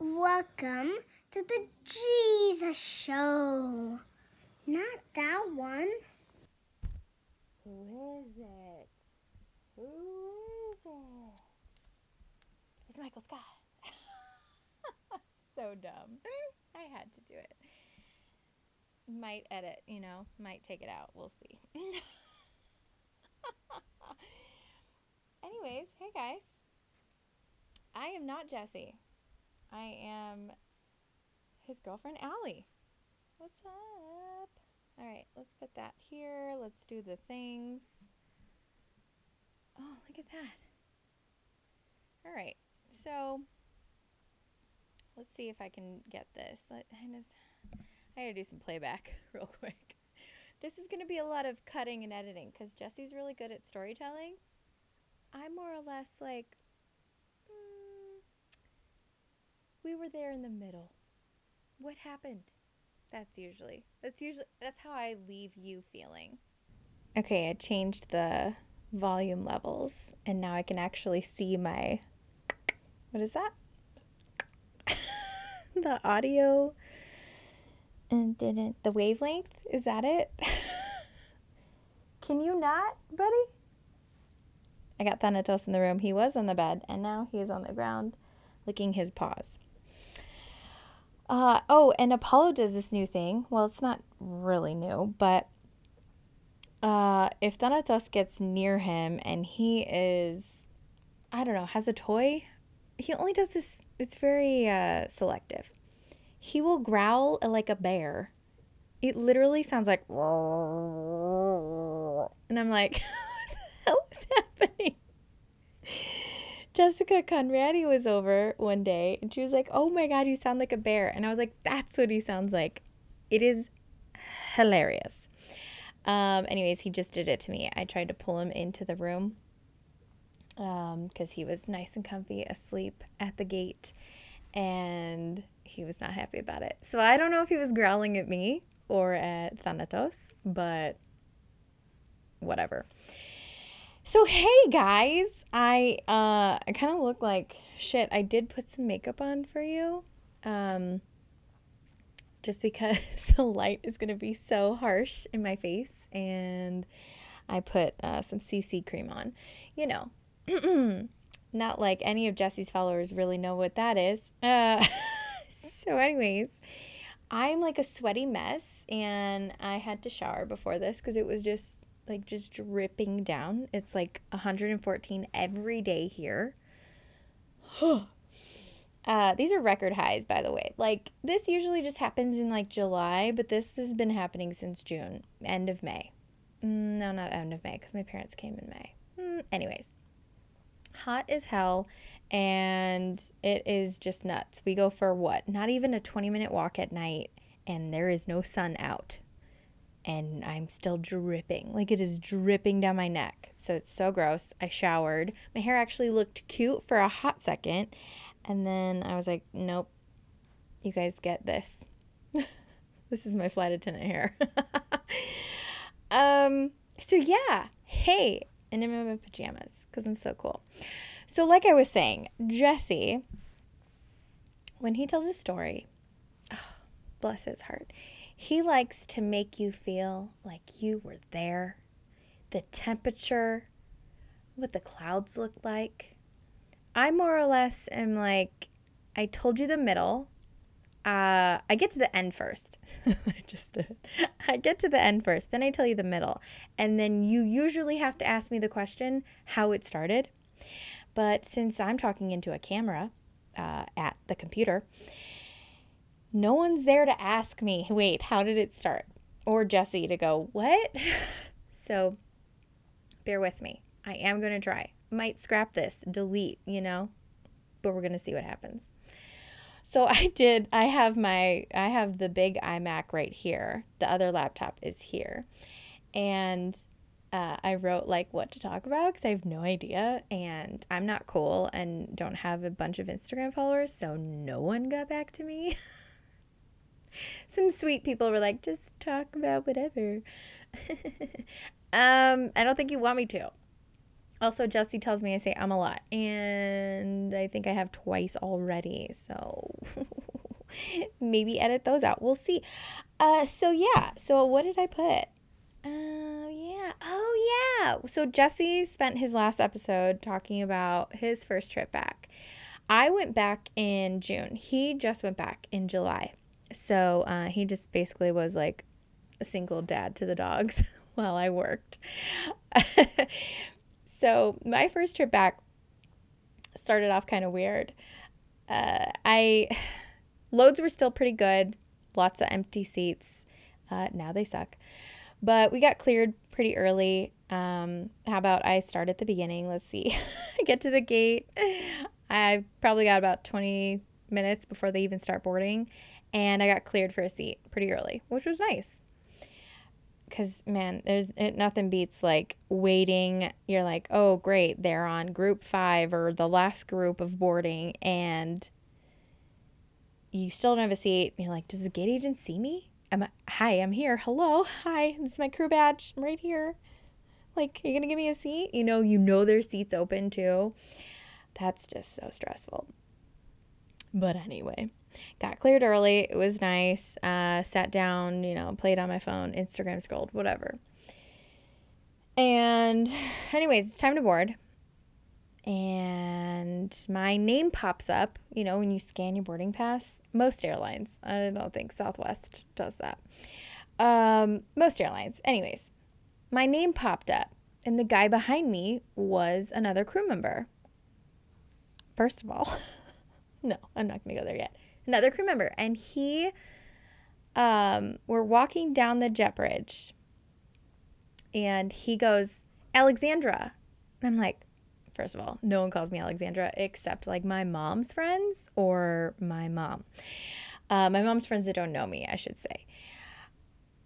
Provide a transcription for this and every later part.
Welcome to the Jesus Show. Not that one. Who is it? Who is it? It's Michael Scott. so dumb. I had to do it. Might edit, you know, might take it out. We'll see. Anyways, hey guys. I am not Jesse. I am his girlfriend, Allie. What's up? All right, let's put that here. Let's do the things. Oh, look at that. All right, so let's see if I can get this. I just, I gotta do some playback real quick. This is gonna be a lot of cutting and editing because Jesse's really good at storytelling. I'm more or less like, mm, we were there in the middle. What happened? That's usually that's usually that's how I leave you feeling. Okay, I changed the volume levels and now I can actually see my what is that? the audio and didn't the wavelength is that it? can you not, buddy? I got Thanatos in the room. He was on the bed and now he is on the ground licking his paws. Uh, oh, and Apollo does this new thing. Well, it's not really new, but uh, if Thanatos gets near him and he is, I don't know, has a toy, he only does this, it's very uh, selective. He will growl like a bear. It literally sounds like, and I'm like, what the hell is happening? Jessica Conradi was over one day and she was like, Oh my God, you sound like a bear. And I was like, That's what he sounds like. It is hilarious. Um, anyways, he just did it to me. I tried to pull him into the room because um, he was nice and comfy asleep at the gate and he was not happy about it. So I don't know if he was growling at me or at Thanatos, but whatever. So hey guys, I uh I kind of look like shit. I did put some makeup on for you. Um just because the light is going to be so harsh in my face and I put uh, some CC cream on. You know, not like any of Jesse's followers really know what that is. Uh, so, anyways, I'm like a sweaty mess and I had to shower before this because it was just like just dripping down. It's like 114 every day here. uh, these are record highs, by the way. Like, this usually just happens in like July, but this has been happening since June, end of May. Mm, no, not end of May, because my parents came in May. Mm, anyways, hot as hell, and it is just nuts. We go for what? Not even a 20 minute walk at night, and there is no sun out and I'm still dripping. Like it is dripping down my neck. So it's so gross. I showered. My hair actually looked cute for a hot second. And then I was like, nope, you guys get this. this is my flight attendant hair. um, so yeah, hey, and I'm in my pajamas because I'm so cool. So, like I was saying, Jesse, when he tells a story, oh, bless his heart, he likes to make you feel like you were there, the temperature, what the clouds look like. I more or less am like, I told you the middle. Uh, I get to the end first. I just did it. I get to the end first, then I tell you the middle. And then you usually have to ask me the question how it started. But since I'm talking into a camera uh, at the computer, no one's there to ask me, wait, how did it start? Or Jesse to go, what? so bear with me. I am going to try. Might scrap this, delete, you know, but we're going to see what happens. So I did, I have my, I have the big iMac right here. The other laptop is here. And uh, I wrote like what to talk about because I have no idea and I'm not cool and don't have a bunch of Instagram followers, so no one got back to me. some sweet people were like, just talk about whatever. um, I don't think you want me to. Also, Jesse tells me I say I'm a lot, and I think I have twice already. So maybe edit those out. We'll see. Uh, so yeah. So what did I put? Oh yeah. Oh yeah. So Jesse spent his last episode talking about his first trip back. I went back in June. He just went back in July. So uh, he just basically was like a single dad to the dogs while I worked. so my first trip back started off kind of weird. Uh, I loads were still pretty good, lots of empty seats. Uh, now they suck, but we got cleared pretty early. Um, how about I start at the beginning? Let's see. I get to the gate. I probably got about 20 minutes before they even start boarding, and I got cleared for a seat pretty early, which was nice. Because man there's it, nothing beats like waiting. You're like oh great they're on group five or the last group of boarding and you still don't have a seat. And you're like does the gate agent see me? I'm hi i'm here. Hello. Hi this is my crew badge. I'm right here. Like are you gonna give me a seat? You know you know there's seats open too. That's just so stressful. But anyway got cleared early. It was nice. Uh, sat down, you know, played on my phone, Instagram scrolled, whatever. And, anyways, it's time to board. And my name pops up, you know, when you scan your boarding pass. Most airlines, I don't think Southwest does that. Um, most airlines. Anyways, my name popped up, and the guy behind me was another crew member. First of all, no, I'm not going to go there yet another crew member, and he, um, we're walking down the jet bridge, and he goes, Alexandra. And I'm like, first of all, no one calls me Alexandra except like my mom's friends or my mom. Uh, my mom's friends that don't know me, I should say.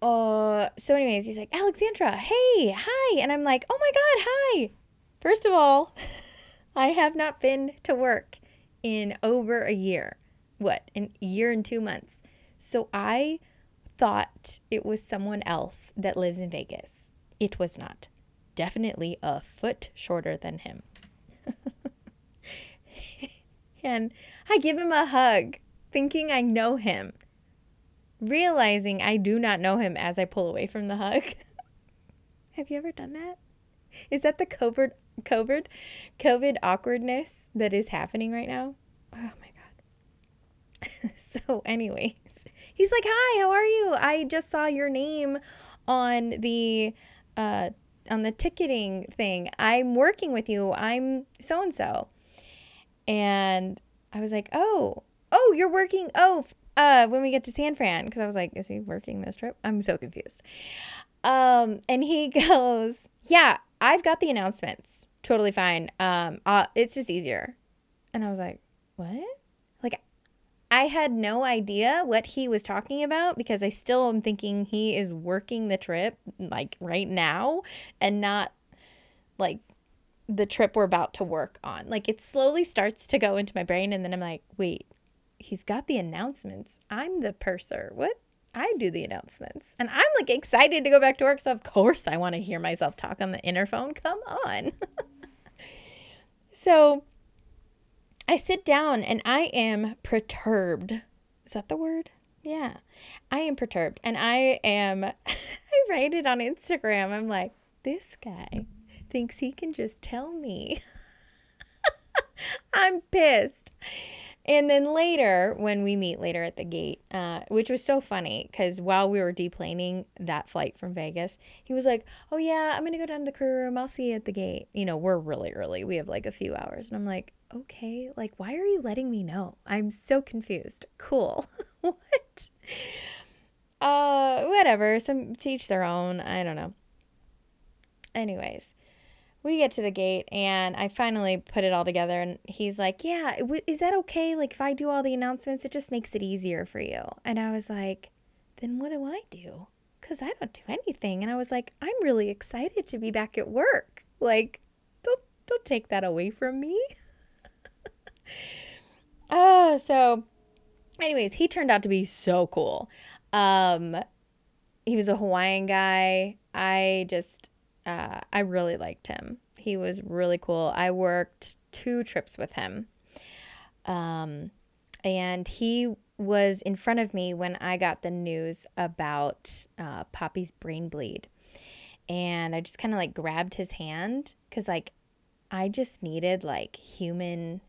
Uh, so, anyways, he's like, Alexandra, hey, hi. And I'm like, oh my God, hi. First of all, I have not been to work in over a year what, a year and two months. So I thought it was someone else that lives in Vegas. It was not. Definitely a foot shorter than him. and I give him a hug, thinking I know him, realizing I do not know him as I pull away from the hug. Have you ever done that? Is that the COVID, COVID, COVID awkwardness that is happening right now? Oh my so, anyways, he's like, "Hi, how are you? I just saw your name on the uh on the ticketing thing. I'm working with you. I'm so and so." And I was like, "Oh, oh, you're working. Oh, uh, when we get to San Fran, because I was like, is he working this trip? I'm so confused. Um, and he goes, yeah, I've got the announcements. Totally fine. Um, uh, it's just easier. And I was like, what? I had no idea what he was talking about because I still am thinking he is working the trip like right now and not like the trip we're about to work on. Like it slowly starts to go into my brain and then I'm like, wait, he's got the announcements. I'm the purser. What? I do the announcements. And I'm like excited to go back to work. So, of course, I want to hear myself talk on the interphone. Come on. so, I sit down and I am perturbed. Is that the word? Yeah. I am perturbed and I am, I write it on Instagram. I'm like, this guy thinks he can just tell me. I'm pissed. And then later, when we meet later at the gate, uh, which was so funny because while we were deplaning that flight from Vegas, he was like, Oh, yeah, I'm going to go down to the crew room. I'll see you at the gate. You know, we're really early. We have like a few hours. And I'm like, Okay, like, why are you letting me know? I'm so confused. Cool. what? Uh, whatever. Some teach their own. I don't know. Anyways, we get to the gate and I finally put it all together and he's like, "Yeah, is that okay like if I do all the announcements it just makes it easier for you." And I was like, "Then what do I do?" Cuz I don't do anything. And I was like, "I'm really excited to be back at work." Like, don't don't take that away from me. oh, so anyways, he turned out to be so cool. Um he was a Hawaiian guy. I just uh, I really liked him. He was really cool. I worked two trips with him. Um, and he was in front of me when I got the news about uh, Poppy's brain bleed. And I just kind of like grabbed his hand because, like, I just needed like human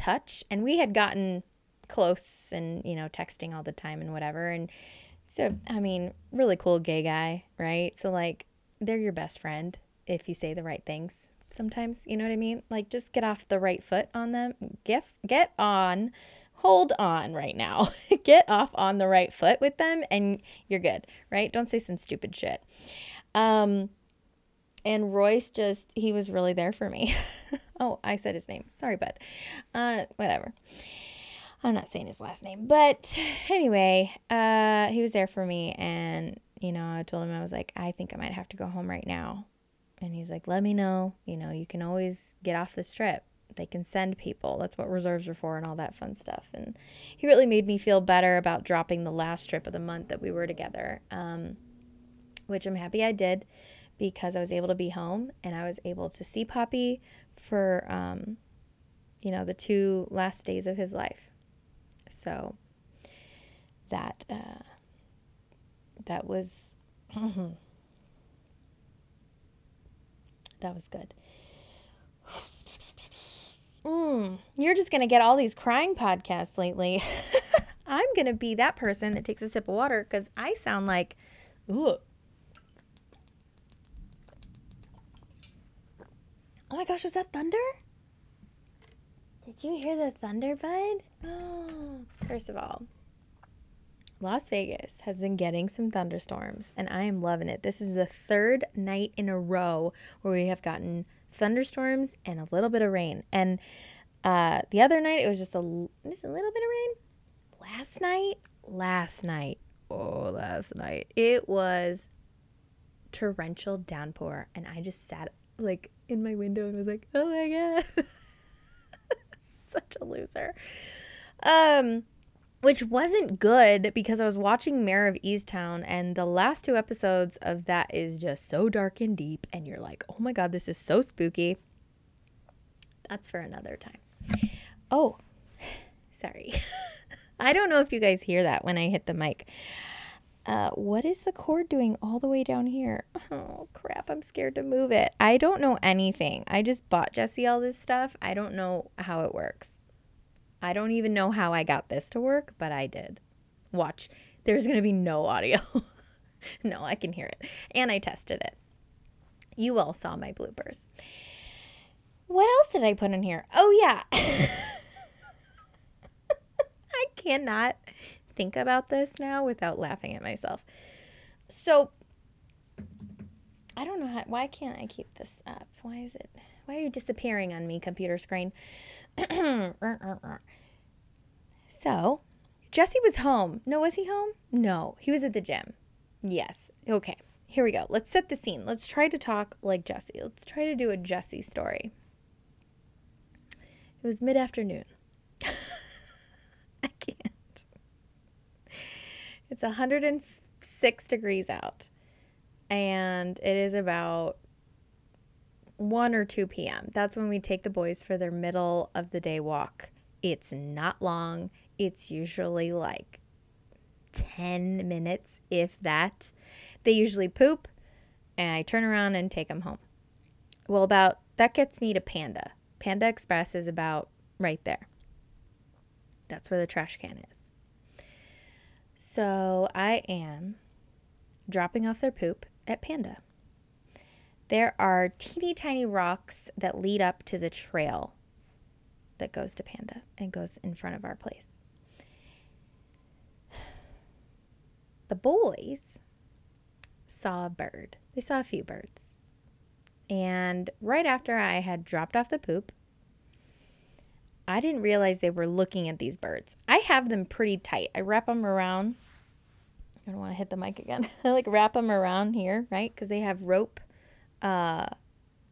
touch. And we had gotten close and, you know, texting all the time and whatever. And so, I mean, really cool gay guy, right? So, like, they're your best friend if you say the right things sometimes. You know what I mean? Like, just get off the right foot on them. Get, get on. Hold on right now. get off on the right foot with them and you're good, right? Don't say some stupid shit. Um, and Royce just, he was really there for me. oh, I said his name. Sorry, bud. Uh, whatever. I'm not saying his last name, but anyway, uh, he was there for me, and you know, I told him I was like, I think I might have to go home right now, and he's like, let me know. You know, you can always get off this trip. They can send people. That's what reserves are for, and all that fun stuff. And he really made me feel better about dropping the last trip of the month that we were together, um, which I'm happy I did because I was able to be home and I was able to see Poppy for, um, you know, the two last days of his life. So that uh, that was that was good. Mm, you're just gonna get all these crying podcasts lately. I'm gonna be that person that takes a sip of water because I sound like, ooh. Oh my gosh, was that thunder? Did you hear the thunder, bud? First of all, Las Vegas has been getting some thunderstorms, and I am loving it. This is the third night in a row where we have gotten thunderstorms and a little bit of rain. And uh, the other night, it was just a just a little bit of rain. Last night, last night, oh, last night, it was torrential downpour, and I just sat like in my window and was like, "Oh my god." such a loser. Um, which wasn't good because I was watching Mare of Easttown, and the last two episodes of that is just so dark and deep, and you're like, oh my god, this is so spooky. That's for another time. Oh, sorry. I don't know if you guys hear that when I hit the mic. Uh, what is the cord doing all the way down here? Oh, crap. I'm scared to move it. I don't know anything. I just bought Jesse all this stuff. I don't know how it works. I don't even know how I got this to work, but I did. Watch. There's going to be no audio. no, I can hear it. And I tested it. You all saw my bloopers. What else did I put in here? Oh, yeah. I cannot think about this now without laughing at myself. So I don't know how, why can't I keep this up? Why is it why are you disappearing on me, computer screen? so, Jesse was home. No, was he home? No, he was at the gym. Yes. Okay. Here we go. Let's set the scene. Let's try to talk like Jesse. Let's try to do a Jesse story. It was mid afternoon. I can't. It's 106 degrees out. And it is about 1 or 2 p.m. That's when we take the boys for their middle of the day walk. It's not long, it's usually like 10 minutes, if that. They usually poop, and I turn around and take them home. Well, about that gets me to Panda. Panda Express is about right there. That's where the trash can is. So I am dropping off their poop at Panda. There are teeny tiny rocks that lead up to the trail that goes to Panda and goes in front of our place. The boys saw a bird. They saw a few birds. And right after I had dropped off the poop, I didn't realize they were looking at these birds. I have them pretty tight. I wrap them around. I don't want to hit the mic again. I like wrap them around here, right? Because they have rope, uh,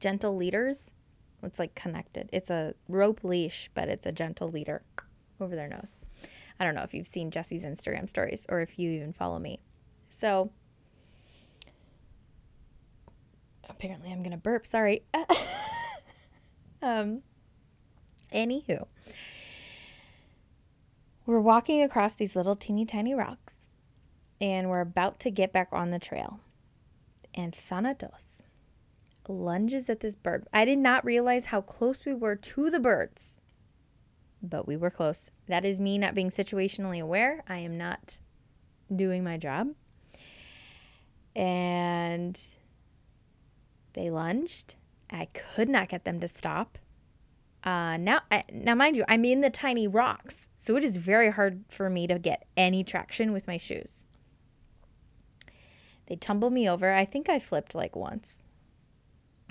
gentle leaders. It's like connected. It's a rope leash, but it's a gentle leader over their nose. I don't know if you've seen Jesse's Instagram stories or if you even follow me. So apparently I'm to burp. Sorry. Um, anywho, we're walking across these little teeny tiny rocks and we're about to get back on the trail. And Thanatos lunges at this bird. I did not realize how close we were to the birds, but we were close. That is me not being situationally aware. I am not doing my job. And they lunged. I could not get them to stop. Uh, now, now, mind you, I'm in the tiny rocks, so it is very hard for me to get any traction with my shoes. They tumble me over. I think I flipped like once.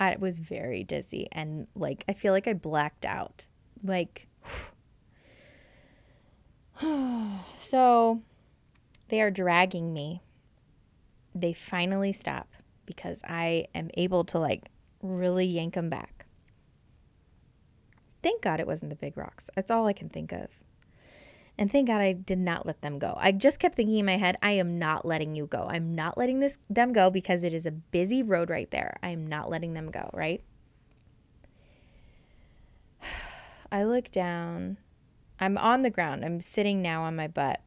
I was very dizzy and like I feel like I blacked out. Like so they are dragging me. They finally stop because I am able to like really yank them back. Thank God it wasn't the big rocks. That's all I can think of. And thank God I did not let them go. I just kept thinking in my head, I am not letting you go. I'm not letting this them go because it is a busy road right there. I am not letting them go, right? I look down. I'm on the ground. I'm sitting now on my butt.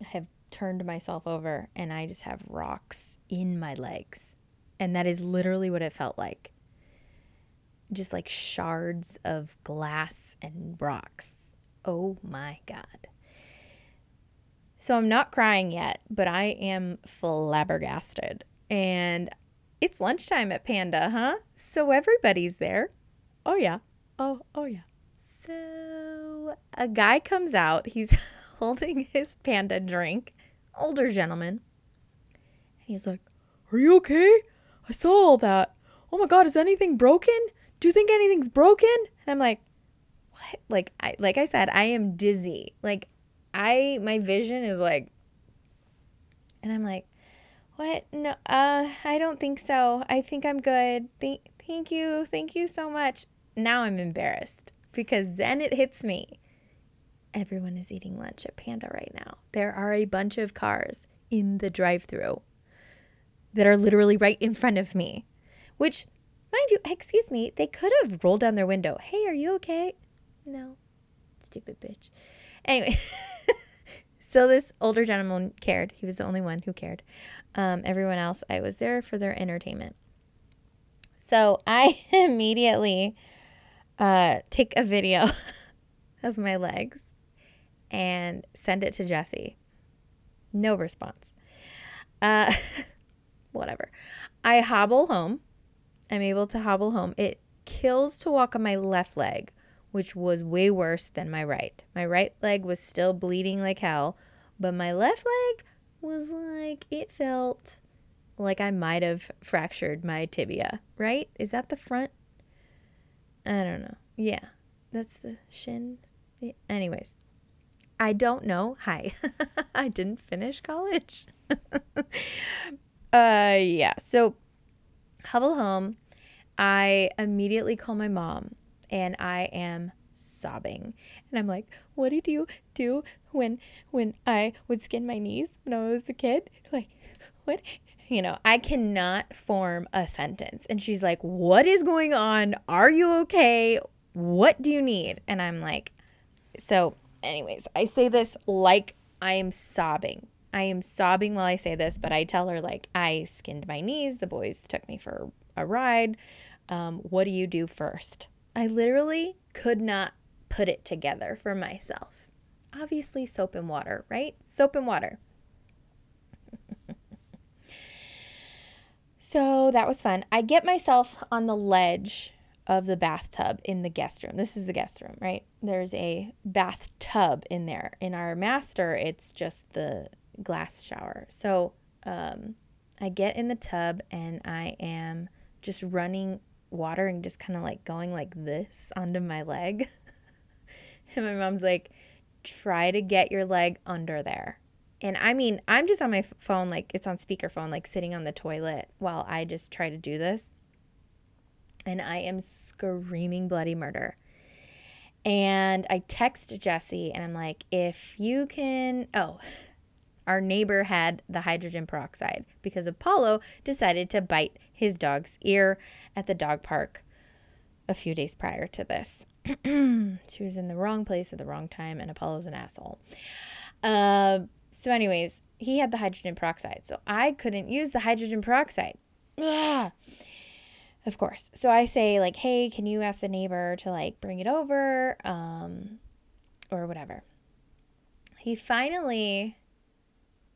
I have turned myself over and I just have rocks in my legs. And that is literally what it felt like. Just like shards of glass and rocks Oh my God. So I'm not crying yet, but I am flabbergasted. And it's lunchtime at Panda, huh? So everybody's there. Oh, yeah. Oh, oh, yeah. So a guy comes out. He's holding his panda drink, older gentleman. And he's like, Are you okay? I saw all that. Oh my God, is anything broken? Do you think anything's broken? And I'm like, what? Like I like I said, I am dizzy. Like I my vision is like and I'm like, "What? No, uh I don't think so. I think I'm good. Thank thank you. Thank you so much." Now I'm embarrassed because then it hits me. Everyone is eating lunch at Panda right now. There are a bunch of cars in the drive-through that are literally right in front of me, which mind you, excuse me, they could have rolled down their window. Hey, are you okay? No. Stupid bitch. Anyway, so this older gentleman cared. He was the only one who cared. Um, everyone else, I was there for their entertainment. So I immediately uh, take a video of my legs and send it to Jesse. No response. Uh, whatever. I hobble home. I'm able to hobble home. It kills to walk on my left leg which was way worse than my right. My right leg was still bleeding like hell, but my left leg was like, it felt like I might have fractured my tibia, right? Is that the front? I don't know. Yeah, that's the shin. Anyways, I don't know. Hi, I didn't finish college. uh, yeah. So, hobble home. I immediately call my mom and I am sobbing. And I'm like, what did you do when when I would skin my knees when I was a kid? Like, what? You know, I cannot form a sentence. And she's like, What is going on? Are you okay? What do you need? And I'm like, So, anyways, I say this like I am sobbing. I am sobbing while I say this, but I tell her, like, I skinned my knees. The boys took me for a ride. Um, what do you do first? I literally could not put it together for myself. Obviously, soap and water, right? Soap and water. so that was fun. I get myself on the ledge of the bathtub in the guest room. This is the guest room, right? There's a bathtub in there. In our master, it's just the glass shower. So um, I get in the tub and I am just running water and just kind of like going like this onto my leg. and my mom's like, try to get your leg under there. And I mean, I'm just on my phone, like it's on speakerphone, like sitting on the toilet while I just try to do this. And I am screaming bloody murder. And I text Jesse and I'm like, if you can, oh, our neighbor had the hydrogen peroxide because Apollo decided to bite his dog's ear at the dog park a few days prior to this. she was in the wrong place at the wrong time, and Apollo's an asshole. Uh, so, anyways, he had the hydrogen peroxide, so I couldn't use the hydrogen peroxide. Ugh. Of course. So I say like, "Hey, can you ask the neighbor to like bring it over um or whatever." He finally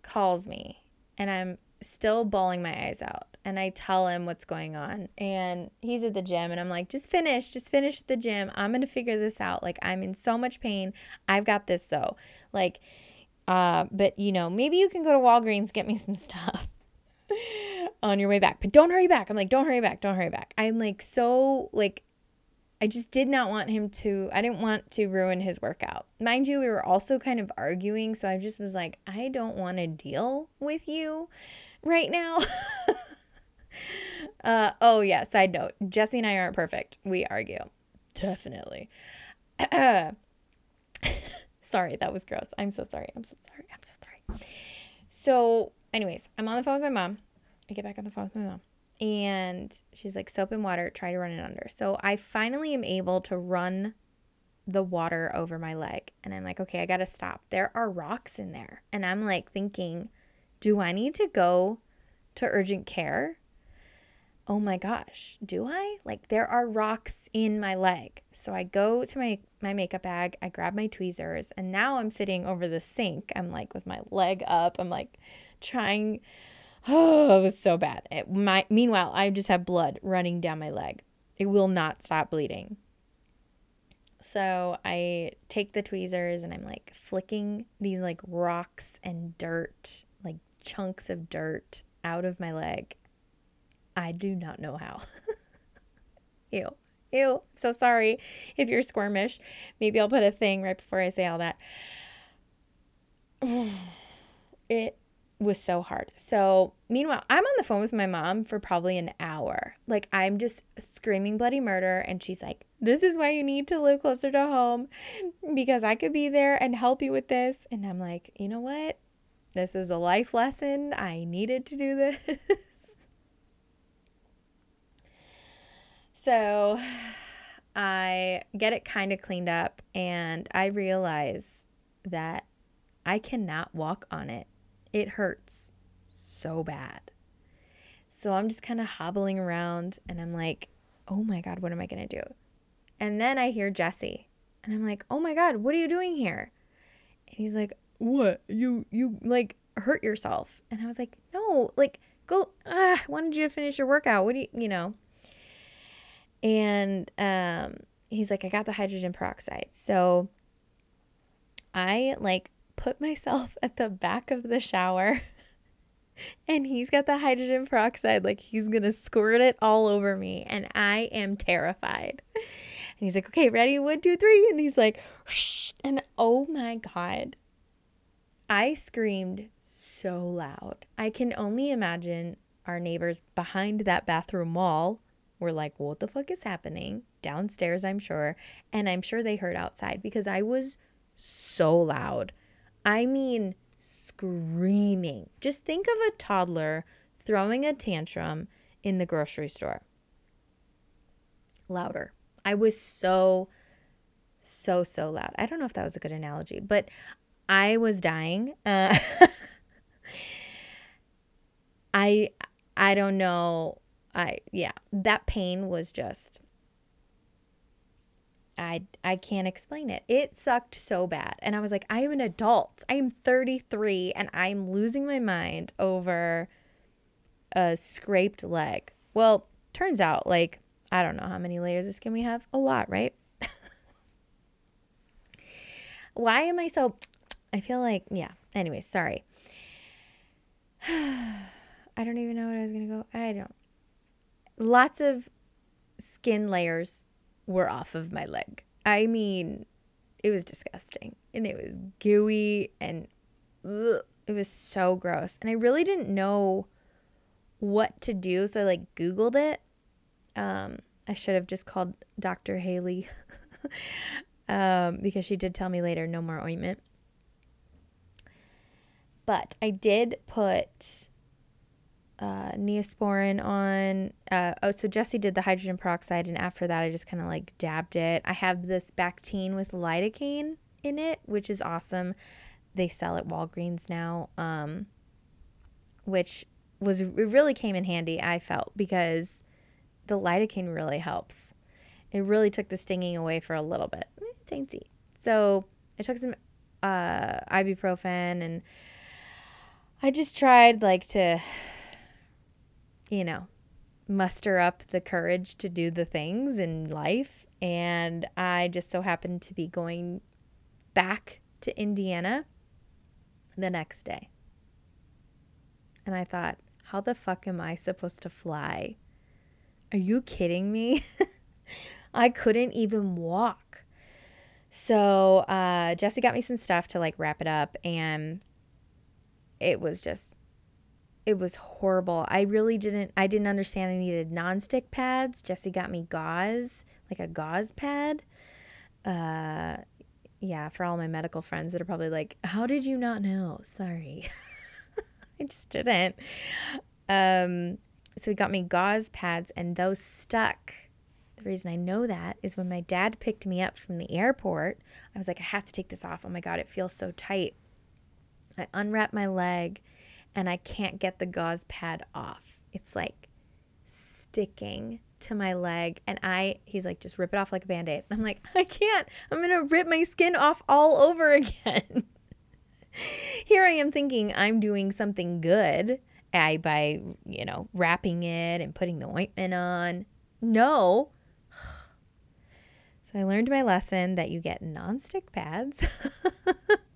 calls me and I'm still bawling my eyes out and I tell him what's going on and he's at the gym and I'm like just finish just finish the gym I'm going to figure this out like I'm in so much pain I've got this though like uh but you know maybe you can go to Walgreens get me some stuff on your way back but don't hurry back I'm like don't hurry back don't hurry back I'm like so like I just did not want him to, I didn't want to ruin his workout. Mind you, we were also kind of arguing. So I just was like, I don't want to deal with you right now. uh, oh, yeah. Side note Jesse and I aren't perfect. We argue. Definitely. sorry, that was gross. I'm so sorry. I'm so sorry. I'm so sorry. So, anyways, I'm on the phone with my mom. I get back on the phone with my mom and she's like soap and water try to run it under so i finally am able to run the water over my leg and i'm like okay i gotta stop there are rocks in there and i'm like thinking do i need to go to urgent care oh my gosh do i like there are rocks in my leg so i go to my my makeup bag i grab my tweezers and now i'm sitting over the sink i'm like with my leg up i'm like trying Oh, it was so bad. It, my, meanwhile, I just have blood running down my leg. It will not stop bleeding. So I take the tweezers and I'm like flicking these like rocks and dirt, like chunks of dirt out of my leg. I do not know how. Ew. Ew. So sorry if you're squirmish. Maybe I'll put a thing right before I say all that. It was so hard. So, meanwhile, I'm on the phone with my mom for probably an hour. Like, I'm just screaming bloody murder. And she's like, This is why you need to live closer to home because I could be there and help you with this. And I'm like, You know what? This is a life lesson. I needed to do this. so, I get it kind of cleaned up and I realize that I cannot walk on it it hurts so bad. So I'm just kind of hobbling around and I'm like, oh my God, what am I going to do? And then I hear Jesse and I'm like, oh my God, what are you doing here? And he's like, what? You, you like hurt yourself. And I was like, no, like go, ah, I wanted you to finish your workout. What do you, you know? And um, he's like, I got the hydrogen peroxide. So I like put myself at the back of the shower and he's got the hydrogen peroxide like he's gonna squirt it all over me and i am terrified and he's like okay ready one two three and he's like Shh. and oh my god i screamed so loud i can only imagine our neighbors behind that bathroom wall were like what the fuck is happening downstairs i'm sure and i'm sure they heard outside because i was so loud I mean, screaming. Just think of a toddler throwing a tantrum in the grocery store. Louder. I was so, so, so loud. I don't know if that was a good analogy, but I was dying. Uh, I, I don't know. I, yeah, that pain was just I I can't explain it. It sucked so bad. And I was like, I am an adult. I am 33 and I'm losing my mind over a scraped leg. Well, turns out like I don't know how many layers of skin we have. A lot, right? Why am I so I feel like yeah. Anyway, sorry. I don't even know what I was going to go. I don't. Lots of skin layers were off of my leg. I mean, it was disgusting and it was gooey and ugh, it was so gross. And I really didn't know what to do, so I like Googled it. Um, I should have just called Dr. Haley um, because she did tell me later no more ointment. But I did put uh, Neosporin on. Uh, oh, so Jesse did the hydrogen peroxide, and after that, I just kind of like dabbed it. I have this Bactine with lidocaine in it, which is awesome. They sell at Walgreens now, um, which was it really came in handy. I felt because the lidocaine really helps. It really took the stinging away for a little bit. Dainty. So I took some uh, ibuprofen and I just tried like to, you know, muster up the courage to do the things in life. And I just so happened to be going back to Indiana the next day. And I thought, how the fuck am I supposed to fly? Are you kidding me? I couldn't even walk. So uh, Jesse got me some stuff to like wrap it up, and it was just, it was horrible. I really didn't, I didn't understand I needed nonstick pads. Jesse got me gauze, like a gauze pad. Uh, yeah, for all my medical friends that are probably like, how did you not know? Sorry. I just didn't. Um, so he got me gauze pads, and those stuck. The reason I know that is when my dad picked me up from the airport, I was like, I have to take this off. Oh my God, it feels so tight. I unwrap my leg and I can't get the gauze pad off. It's like sticking to my leg. And I, he's like, just rip it off like a band aid. I'm like, I can't. I'm going to rip my skin off all over again. Here I am thinking I'm doing something good I, by, you know, wrapping it and putting the ointment on. No. So I learned my lesson that you get nonstick pads.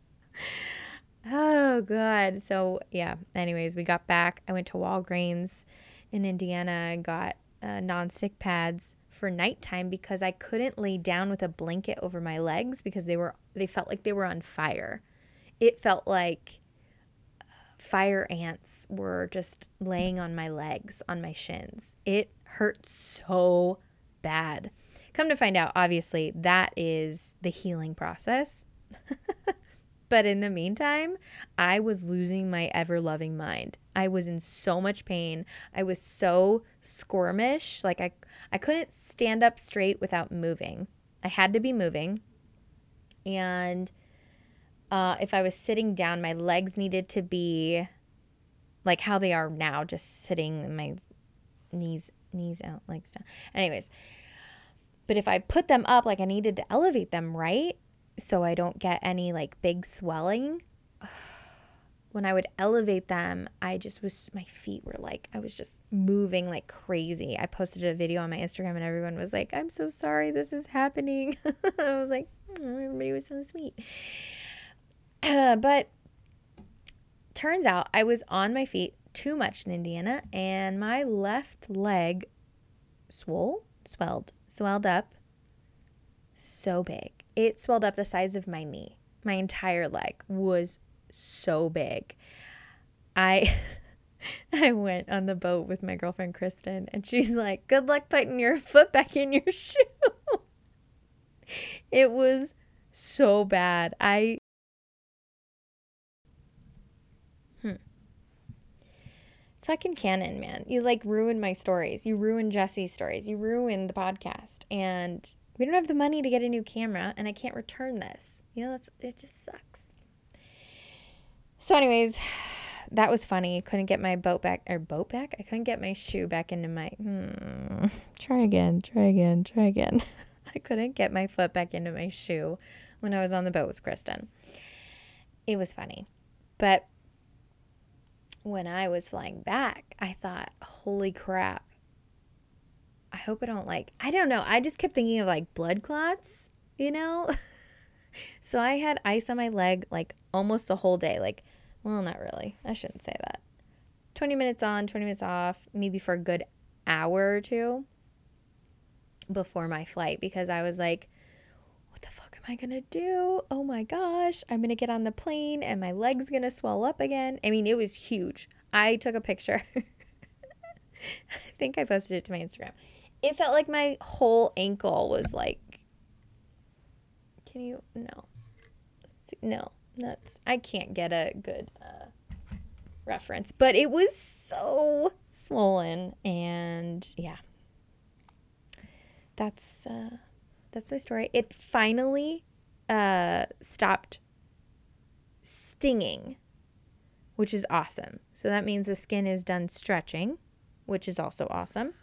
oh, God. So, yeah. Anyways, we got back. I went to Walgreens in Indiana and got uh, nonstick pads for nighttime because I couldn't lay down with a blanket over my legs because they were they felt like they were on fire. It felt like fire ants were just laying on my legs, on my shins. It hurt so bad. Come to find out, obviously, that is the healing process. but in the meantime, I was losing my ever loving mind. I was in so much pain. I was so squirmish. Like I I couldn't stand up straight without moving. I had to be moving. And uh, if I was sitting down, my legs needed to be like how they are now, just sitting, my knees knees out, legs down. Anyways, but if I put them up, like I needed to elevate them right, so I don't get any like big swelling. When I would elevate them, I just was my feet were like I was just moving like crazy. I posted a video on my Instagram and everyone was like, "I'm so sorry this is happening." I was like, oh, everybody was so sweet. Uh, but turns out I was on my feet too much in Indiana and my left leg swole, swelled, swelled up so big. It swelled up the size of my knee. My entire leg was so big. I I went on the boat with my girlfriend Kristen and she's like, "Good luck putting your foot back in your shoe." it was so bad. I hmm. fucking canon, man. You like ruined my stories. You ruined Jesse's stories. You ruined the podcast. And we don't have the money to get a new camera and I can't return this. You know, that's it just sucks. So anyways, that was funny. Couldn't get my boat back or boat back. I couldn't get my shoe back into my hmm. Try again. Try again. Try again. I couldn't get my foot back into my shoe when I was on the boat with Kristen. It was funny. But when I was flying back, I thought, holy crap. I hope I don't like, I don't know. I just kept thinking of like blood clots, you know? so I had ice on my leg like almost the whole day. Like, well, not really. I shouldn't say that. 20 minutes on, 20 minutes off, maybe for a good hour or two before my flight because I was like, what the fuck am I going to do? Oh my gosh, I'm going to get on the plane and my leg's going to swell up again. I mean, it was huge. I took a picture. I think I posted it to my Instagram. It felt like my whole ankle was like, can you? No. No, that's, I can't get a good uh, reference, but it was so swollen and yeah. That's uh that's my story. It finally uh stopped stinging, which is awesome. So that means the skin is done stretching, which is also awesome.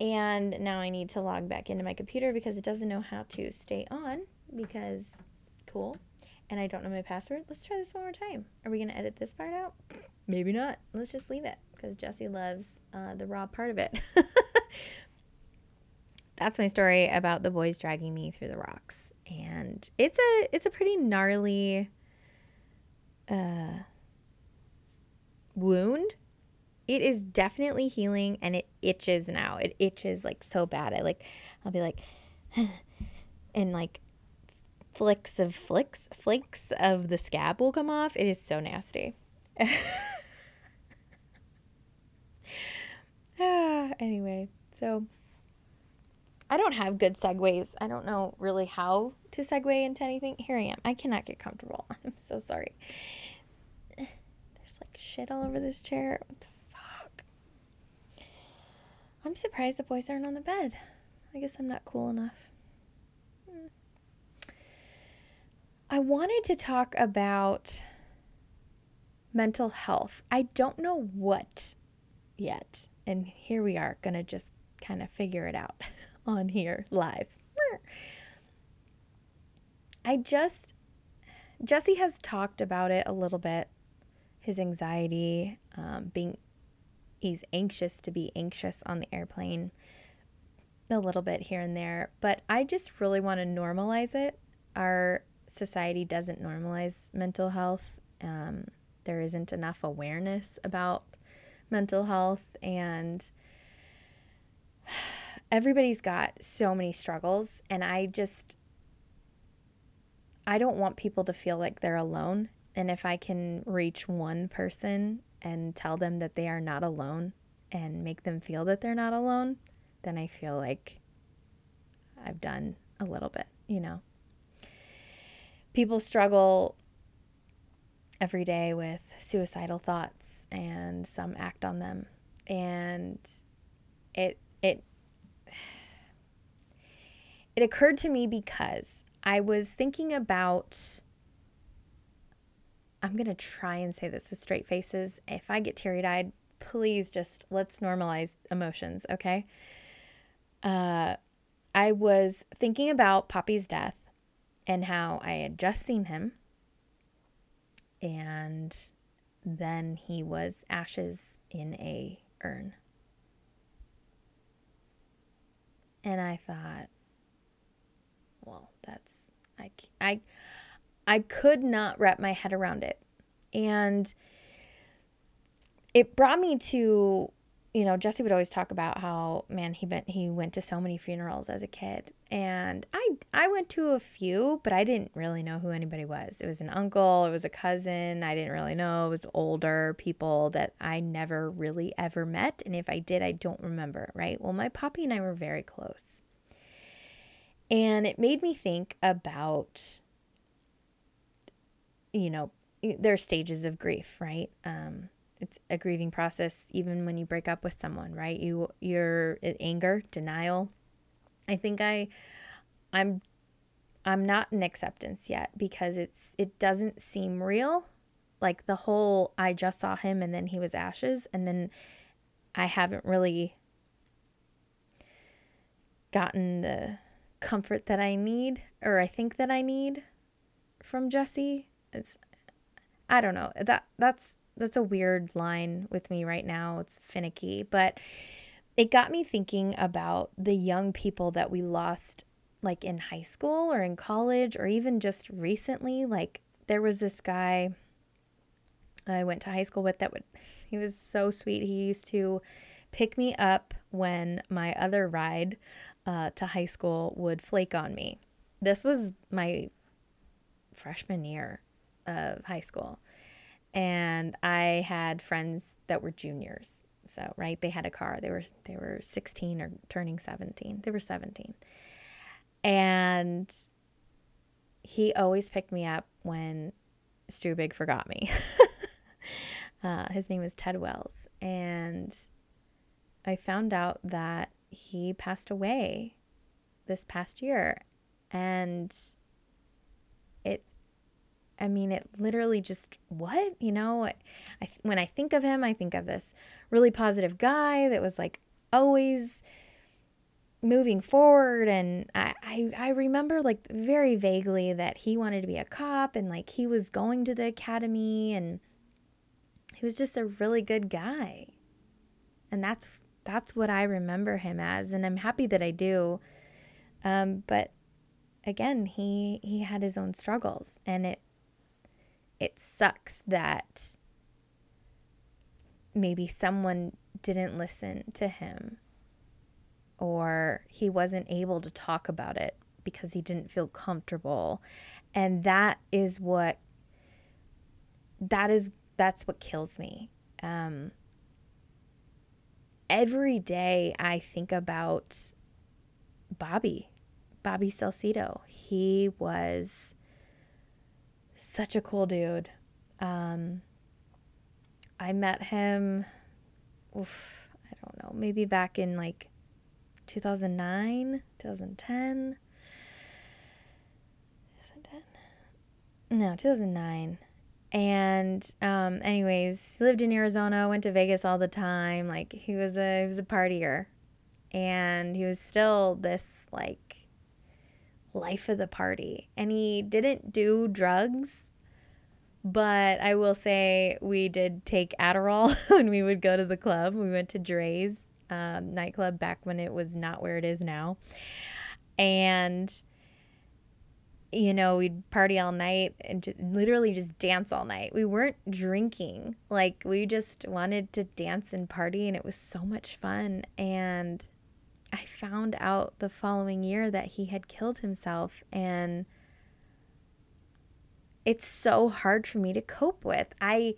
And now I need to log back into my computer because it doesn't know how to stay on because cool. And I don't know my password. Let's try this one more time. Are we going to edit this part out? Maybe not. Let's just leave it because Jesse loves uh, the raw part of it. That's my story about the boys dragging me through the rocks. And it's a it's a pretty gnarly uh wound it is definitely healing and it itches now. It itches like so bad. I like I'll be like and like flicks of flicks flakes of the scab will come off. It is so nasty. ah, anyway, so I don't have good segues. I don't know really how to segue into anything. Here I am. I cannot get comfortable. I'm so sorry. There's like shit all over this chair. I'm surprised the boys aren't on the bed. I guess I'm not cool enough. Hmm. I wanted to talk about mental health. I don't know what yet. And here we are, going to just kind of figure it out on here live. I just, Jesse has talked about it a little bit his anxiety, um, being he's anxious to be anxious on the airplane a little bit here and there, but I just really want to normalize it. Our society doesn't normalize mental health. Um, there isn't enough awareness about mental health, and everybody's got so many struggles. And I just, I don't want people to feel like they're alone. And if I can reach one person and tell them that they are not alone and make them feel that they're not alone, then I feel like I've done a little bit, you know. People struggle every day with suicidal thoughts and some act on them and it it it occurred to me because I was thinking about I'm going to try and say this with straight faces. If I get teary eyed, please just let's normalize emotions, okay? Uh, I was thinking about Poppy's death and how I had just seen him. And then he was ashes in a urn. And I thought, well, that's I I I could not wrap my head around it. And it brought me to, you know, Jesse would always talk about how, man, he went he went to so many funerals as a kid. And I I went to a few, but I didn't really know who anybody was. It was an uncle, it was a cousin, I didn't really know. It was older people that I never really ever met. And if I did, I don't remember, right? Well, my poppy and I were very close. And it made me think about you know, there are stages of grief, right? Um, it's a grieving process even when you break up with someone, right? You you're anger, denial. I think I I'm I'm not in acceptance yet because it's it doesn't seem real. Like the whole I just saw him and then he was ashes and then I haven't really gotten the comfort that I need or I think that I need from Jesse it's I don't know. That that's that's a weird line with me right now. It's finicky, but it got me thinking about the young people that we lost like in high school or in college or even just recently. Like there was this guy I went to high school with that would he was so sweet. He used to pick me up when my other ride uh, to high school would flake on me. This was my freshman year of high school. And I had friends that were juniors. So, right, they had a car. They were they were 16 or turning 17. They were 17. And he always picked me up when Strubig forgot me. Uh, his name is Ted Wells. And I found out that he passed away this past year. And I mean, it literally just, what? You know, I, when I think of him, I think of this really positive guy that was like always moving forward. And I, I i remember like very vaguely that he wanted to be a cop and like he was going to the academy and he was just a really good guy. And that's that's what i remember him as. And i'm happy that i do. Um, but again he he had his own struggles and it it sucks that maybe someone didn't listen to him or he wasn't able to talk about it because he didn't feel comfortable. And that is what that is that's what kills me. Um, every day I think about Bobby, Bobby Salcedo. He was such a cool dude. Um, I met him, oof, I don't know, maybe back in like 2009, 2010. 2010? No, 2009. And um, anyways, he lived in Arizona, went to Vegas all the time. Like he was a he was a partier. And he was still this like life of the party. And he didn't do drugs, but I will say we did take Adderall when we would go to the club. We went to Drai's um, nightclub back when it was not where it is now. And, you know, we'd party all night and just, literally just dance all night. We weren't drinking. Like, we just wanted to dance and party, and it was so much fun. And I found out the following year that he had killed himself. And it's so hard for me to cope with. I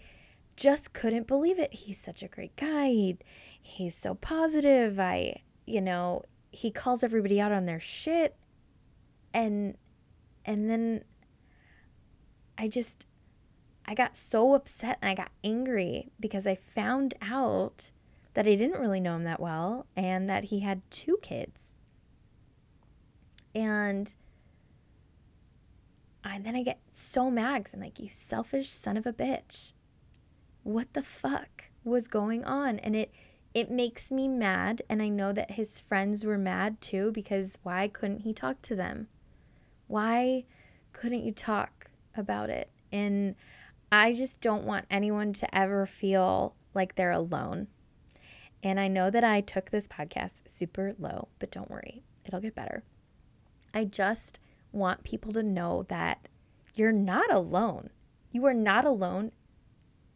just couldn't believe it. He's such a great guy. He, he's so positive. I, you know, he calls everybody out on their shit. And and then I just I got so upset and I got angry because I found out that I didn't really know him that well and that he had two kids. And and then I get so mad I'm like, you selfish son of a bitch. What the fuck was going on? And it it makes me mad. And I know that his friends were mad too because why couldn't he talk to them? Why couldn't you talk about it? And I just don't want anyone to ever feel like they're alone. And I know that I took this podcast super low, but don't worry, it'll get better. I just want people to know that you're not alone. You are not alone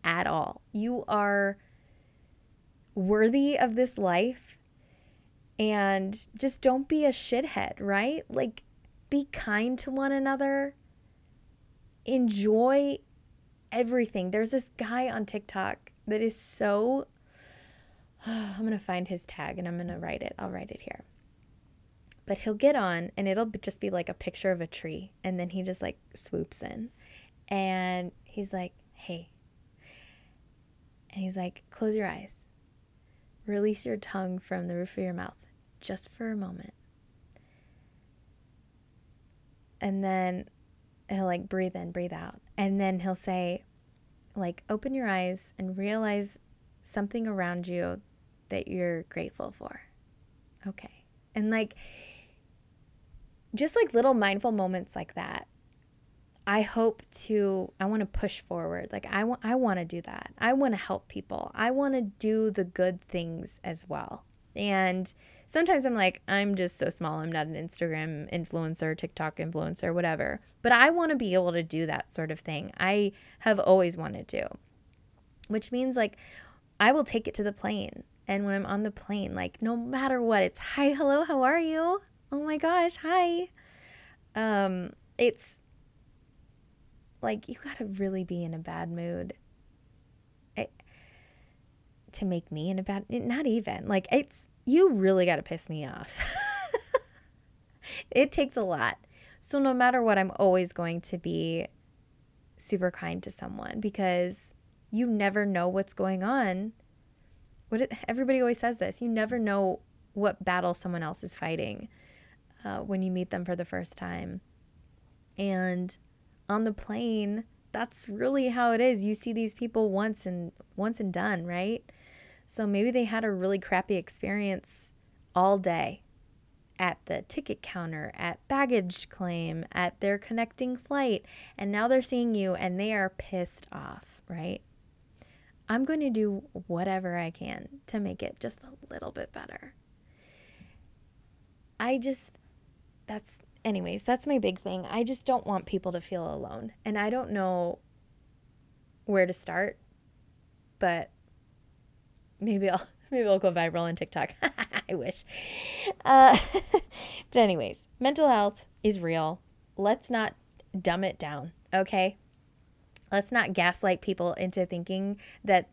at all. You are worthy of this life and just don't be a shithead, right? Like, be kind to one another, enjoy everything. There's this guy on TikTok that is so. I'm going to find his tag and I'm going to write it. I'll write it here. But he'll get on and it'll just be like a picture of a tree. And then he just like swoops in and he's like, hey. And he's like, close your eyes. Release your tongue from the roof of your mouth just for a moment. And then he'll like breathe in, breathe out. And then he'll say, like, open your eyes and realize something around you that you're grateful for. Okay. And like, just like little mindful moments like that I hope to I want to push forward. Like I want I want to do that. I want to help people. I want to do the good things as well. And sometimes I'm like I'm just so small. I'm not an Instagram influencer, TikTok influencer, whatever. But I want to be able to do that sort of thing. I have always wanted to. Which means like I will take it to the plane. And when I'm on the plane, like no matter what, it's hi, hello, how are you? Oh my gosh, hi. Um it's like, you gotta really be in a bad mood I, to make me in a bad, not even. Like, it's, you really gotta piss me off. it takes a lot. So, no matter what, I'm always going to be super kind to someone because You never know what's going on. What it, everybody always says this. You never know what battle someone else is fighting uh, when you meet them for the first time. And on the plane, that's really how it is. You see these people once and once and done, right? So maybe they had a really crappy experience all day at the ticket counter, at baggage claim, at their connecting flight, and now they're seeing you and they are pissed off, right? I'm going to do whatever I can to make it just a little bit better. I just, that's, anyways, that's my big thing. I just don't want people to feel alone. And I don't know where to start, but maybe I'll. Maybe I'll go viral on TikTok. I wish. Uh, but, anyways, mental health is real. Let's not dumb it down, okay? Let's not gaslight people into thinking that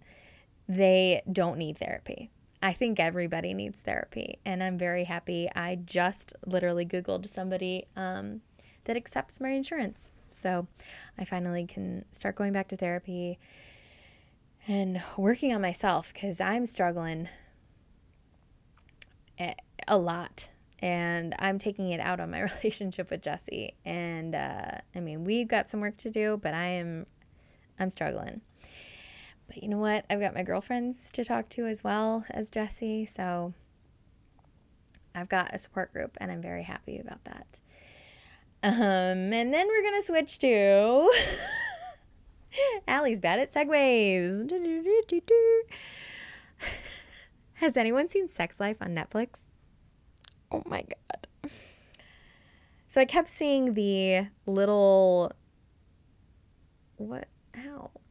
they don't need therapy. I think everybody needs therapy, and I'm very happy. I just literally Googled somebody um, that accepts my insurance. So I finally can start going back to therapy and working on myself because I'm struggling a lot and I'm taking it out on my relationship with Jesse. And uh, I mean, we've got some work to do, but I am I'm struggling. But you know what? I've got my girlfriends to talk to as well as Jesse. So I've got a support group and I'm very happy about that. Um, and then we're going to switch to Allie's bad at segues. Has anyone seen Sex Life on Netflix? Oh my God. So I kept seeing the little, what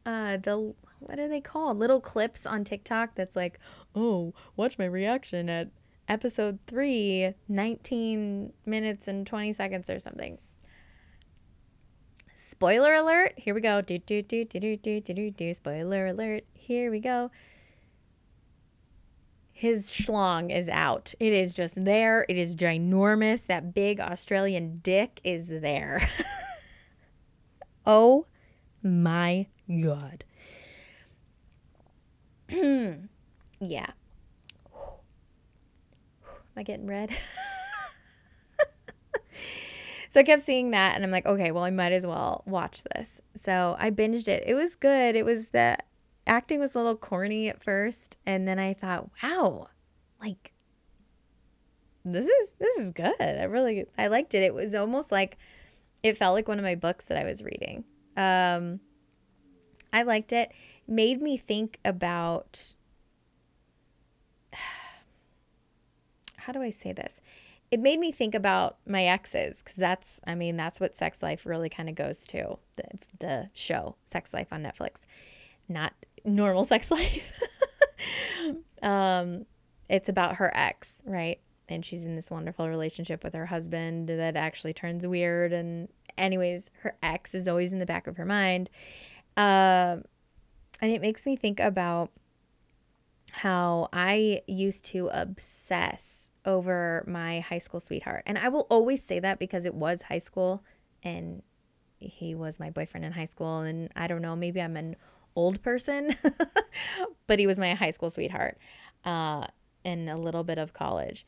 uh the what are they called little clips on tiktok that's like oh watch my reaction at episode 3 19 minutes and 20 seconds or something spoiler alert here we go do do do do do do do do do spoiler alert here we go his schlong is out. It is just there. It is ginormous. That big Australian dick is there. oh my God. yeah. Am I getting red? so I kept seeing that and I'm like, okay, well, I might as well watch this. So I binged it. It was good. It was the acting was a little corny at first. And then I thought, wow, like, this is this is good. I really I liked it. It was almost like it felt like one of my books that I was reading. Um, I liked it. Made me think about how do I say this? It made me think about my exes because that's, I mean, that's what Sex Life really kind of goes to the, the show, Sex Life on Netflix, not normal sex life. um, it's about her ex, right? And she's in this wonderful relationship with her husband that actually turns weird. And, anyways, her ex is always in the back of her mind. Um, and it makes me think about how I used to obsess over my high school sweetheart. And I will always say that because it was high school and he was my boyfriend in high school. And I don't know, maybe I'm an old person, but he was my high school sweetheart uh, and a little bit of college.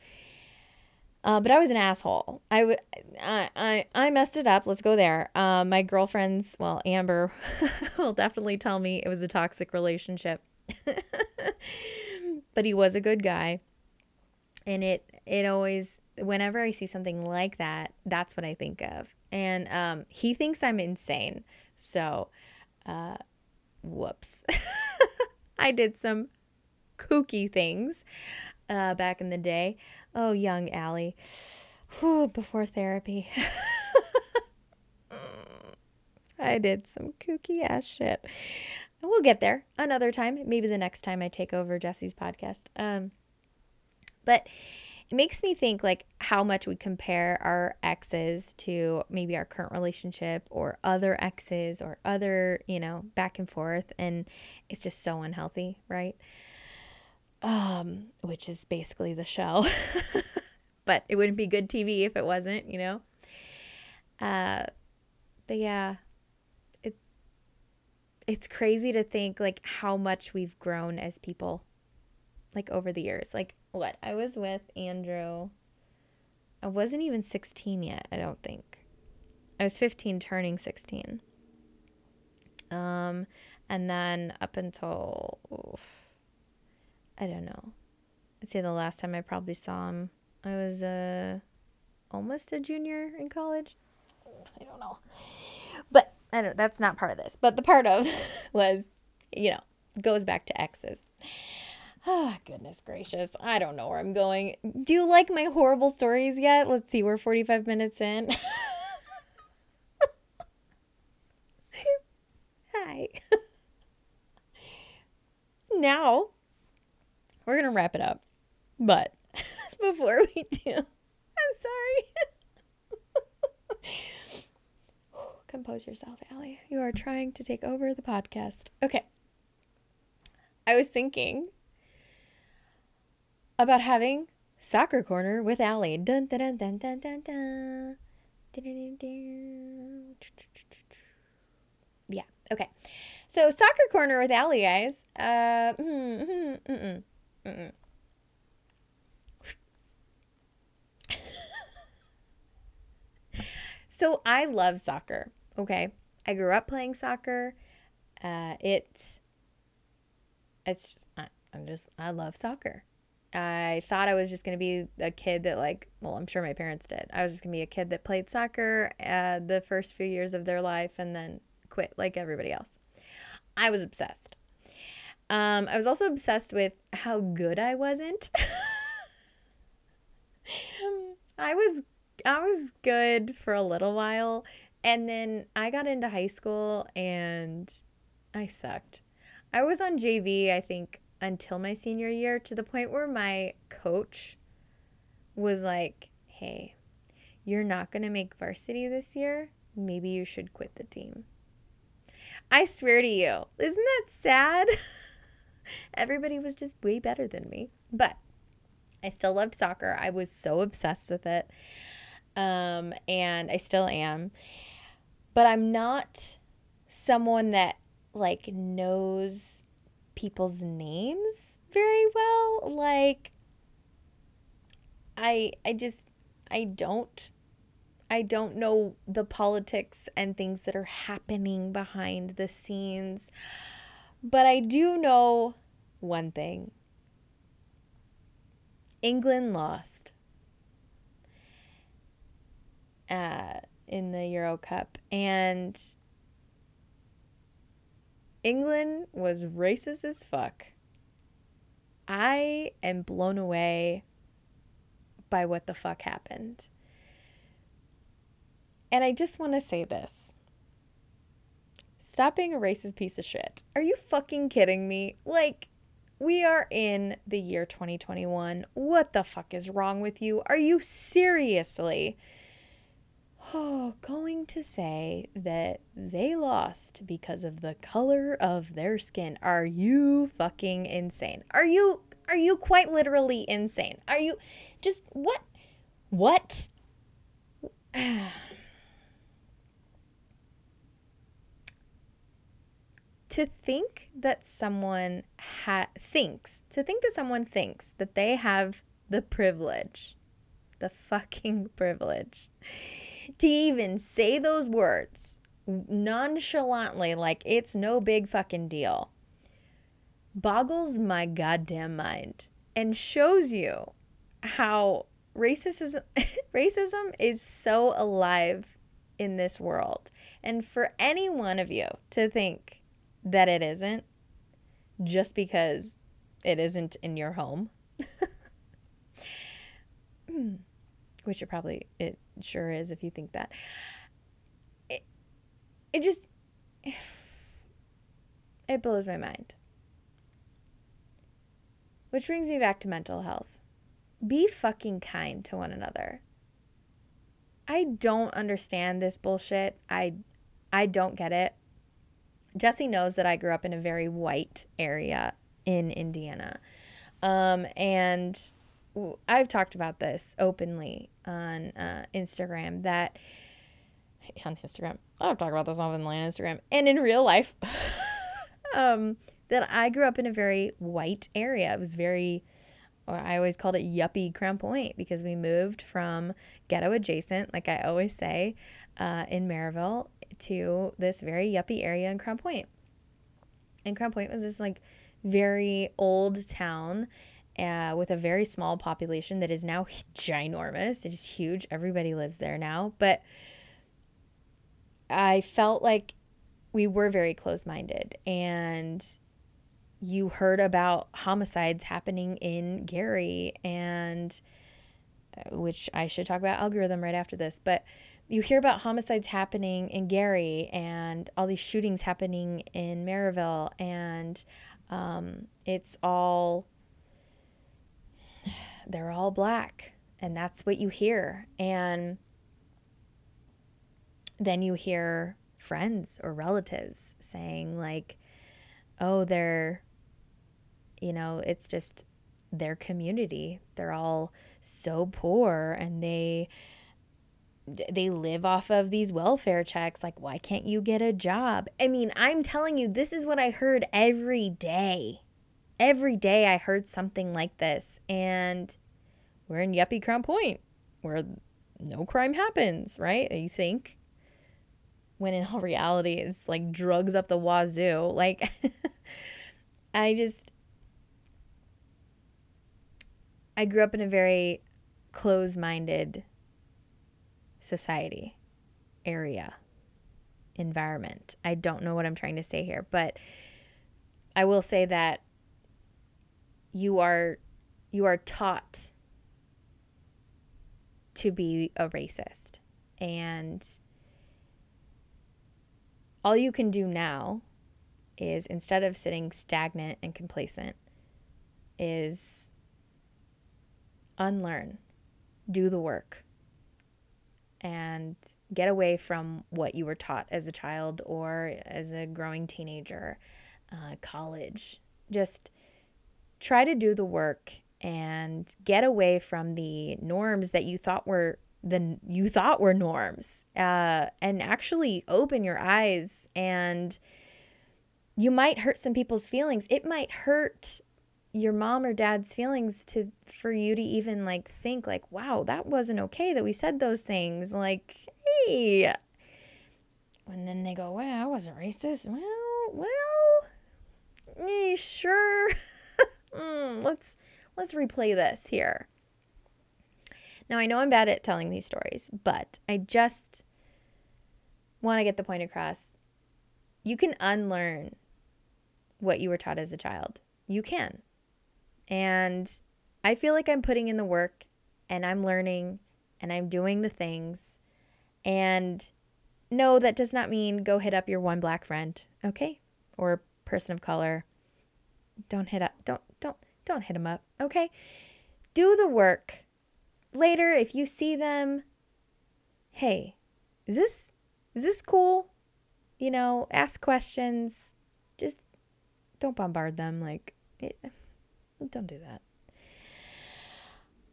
Uh, but I was an asshole. I, w- I, I, I messed it up. Let's go there. Uh, my girlfriends, well, Amber will definitely tell me it was a toxic relationship. but he was a good guy. And it, it always, whenever I see something like that, that's what I think of. And um, he thinks I'm insane. So, uh, whoops. I did some kooky things uh, back in the day. Oh, young Allie. Whew, before therapy. I did some kooky ass shit. We'll get there another time. Maybe the next time I take over Jesse's podcast. Um, but it makes me think like how much we compare our exes to maybe our current relationship or other exes or other, you know, back and forth. And it's just so unhealthy, right? Um, which is basically the show. but it wouldn't be good TV if it wasn't, you know. Uh, but yeah, it it's crazy to think like how much we've grown as people like over the years. Like what? I was with Andrew. I wasn't even 16 yet, I don't think. I was 15 turning 16. Um and then up until I don't know. I'd say the last time I probably saw him, I was uh almost a junior in college. I don't know. But I don't that's not part of this. But the part of was, you know, goes back to exes. Oh, goodness gracious. I don't know where I'm going. Do you like my horrible stories yet? Let's see, we're 45 minutes in. Hi. now, we're to wrap it up. But before we do, I'm sorry. Compose yourself, Allie. You are trying to take over the podcast. Okay. I was thinking about having soccer corner with Allie. Dun, dun, dun, dun, dun, dun, dun. Yeah. Okay. So soccer corner with Allie, guys. Uh, mm, mm, mm, mm, so I love soccer. Okay. I grew up playing soccer. Uh, it, it's just, I, I'm just, I love soccer. I thought I was just going to be a kid that, like, well, I'm sure my parents did. I was just going to be a kid that played soccer uh, the first few years of their life and then quit like everybody else. I was obsessed. Um, I was also obsessed with how good I wasn't. I was I was good for a little while and then I got into high school and I sucked. I was on JV, I think, until my senior year to the point where my coach was like, hey, you're not going to make varsity this year. Maybe you should quit the team. I swear to you, isn't that sad? Everybody was just way better than me. But I still loved soccer. I was so obsessed with it. Um, and I still am. But I'm not someone that like knows people's names very well. Like I I just I don't I don't know the politics and things that are happening behind the scenes. But I do know one thing. England lost uh, in the Euro Cup and England was racist as fuck. I am blown away by what the fuck happened. And I just want to say this. Stop being a racist piece of shit. Are you fucking kidding me? Like, we are in the year 2021. What the fuck is wrong with you? Are you seriously oh, going to say that they lost because of the color of their skin. Are you fucking insane? Are you are you quite literally insane? Are you just what what to think that someone ha- thinks to think that someone thinks that they have the privilege the fucking privilege to even say those words nonchalantly, like it's no big fucking deal, boggles my goddamn mind and shows you how racism racism is so alive in this world. And for any one of you to think that it isn't just because it isn't in your home. Which it probably it sure is if you think that. It, it just it blows my mind. Which brings me back to mental health. Be fucking kind to one another. I don't understand this bullshit. I i don't get it jesse knows that i grew up in a very white area in indiana um, and I've talked about this openly on uh, Instagram that on Instagram. I've talked about this openly on Instagram and in real life. um, that I grew up in a very white area. It was very, or I always called it yuppie Crown Point because we moved from ghetto adjacent, like I always say, uh, in Merrillville to this very yuppie area in Crown Point. And Crown Point was this like very old town uh, with a very small population that is now ginormous. It is huge. Everybody lives there now. But I felt like we were very close minded. And you heard about homicides happening in Gary, and uh, which I should talk about algorithm right after this. But you hear about homicides happening in Gary and all these shootings happening in Merrillville, and um, it's all they're all black and that's what you hear. And then you hear friends or relatives saying like oh they're you know it's just their community. They're all so poor and they they live off of these welfare checks like why can't you get a job i mean i'm telling you this is what i heard every day every day I heard something like this. And we're in Yuppie Crown Point where no crime happens, right? You think? When in all reality, it's like drugs up the wazoo. Like, I just, I grew up in a very close minded society, area, environment. I don't know what I'm trying to say here, but I will say that you are you are taught to be a racist and all you can do now is instead of sitting stagnant and complacent is unlearn do the work and get away from what you were taught as a child or as a growing teenager uh, college. Just try to do the work and get away from the norms that you thought were the you thought were norms uh, and actually open your eyes and you might hurt some people's feelings. It might hurt your mom or dad's feelings to for you to even like think like wow that wasn't okay that we said those things like hey and then they go well i wasn't racist well well eh, sure mm, let's let's replay this here. Now I know I'm bad at telling these stories, but I just want to get the point across. You can unlearn what you were taught as a child. You can. And I feel like I'm putting in the work and I'm learning and I'm doing the things. And no, that does not mean go hit up your one black friend, okay? Or person of color. Don't hit up don't don't don't hit them up, okay? Do the work. Later if you see them, hey, is this is this cool? You know, ask questions. Just don't bombard them like it, don't do that.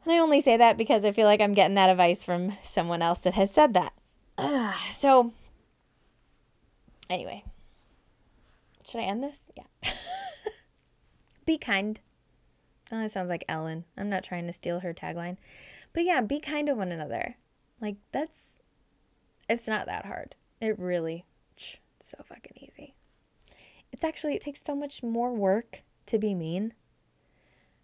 And I only say that because I feel like I'm getting that advice from someone else that has said that. Uh, so, anyway, should I end this? Yeah. Be kind. Oh, it sounds like Ellen. I'm not trying to steal her tagline. But yeah, be kind to one another. Like, that's, it's not that hard. It really, so fucking easy. It's actually, it takes so much more work to be mean,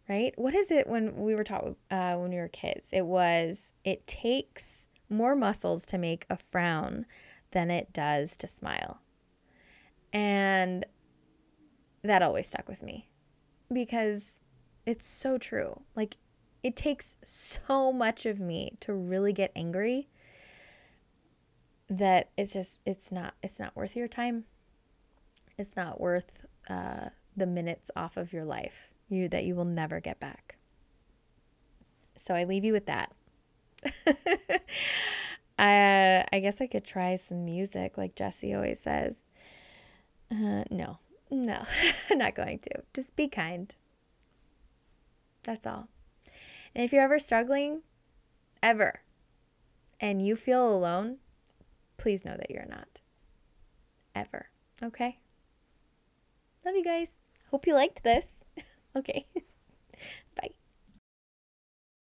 right? What is it when we were taught uh, when we were kids? It was, it takes more muscles to make a frown than it does to smile. And that always stuck with me because it's so true. Like, it takes so much of me to really get angry that it's just it's not it's not worth your time it's not worth uh, the minutes off of your life you that you will never get back so i leave you with that uh, i guess i could try some music like jesse always says uh, no no not going to just be kind that's all. And if you're ever struggling, ever, and you feel alone, please know that you're not. Ever. Okay? Love you guys. Hope you liked this. okay.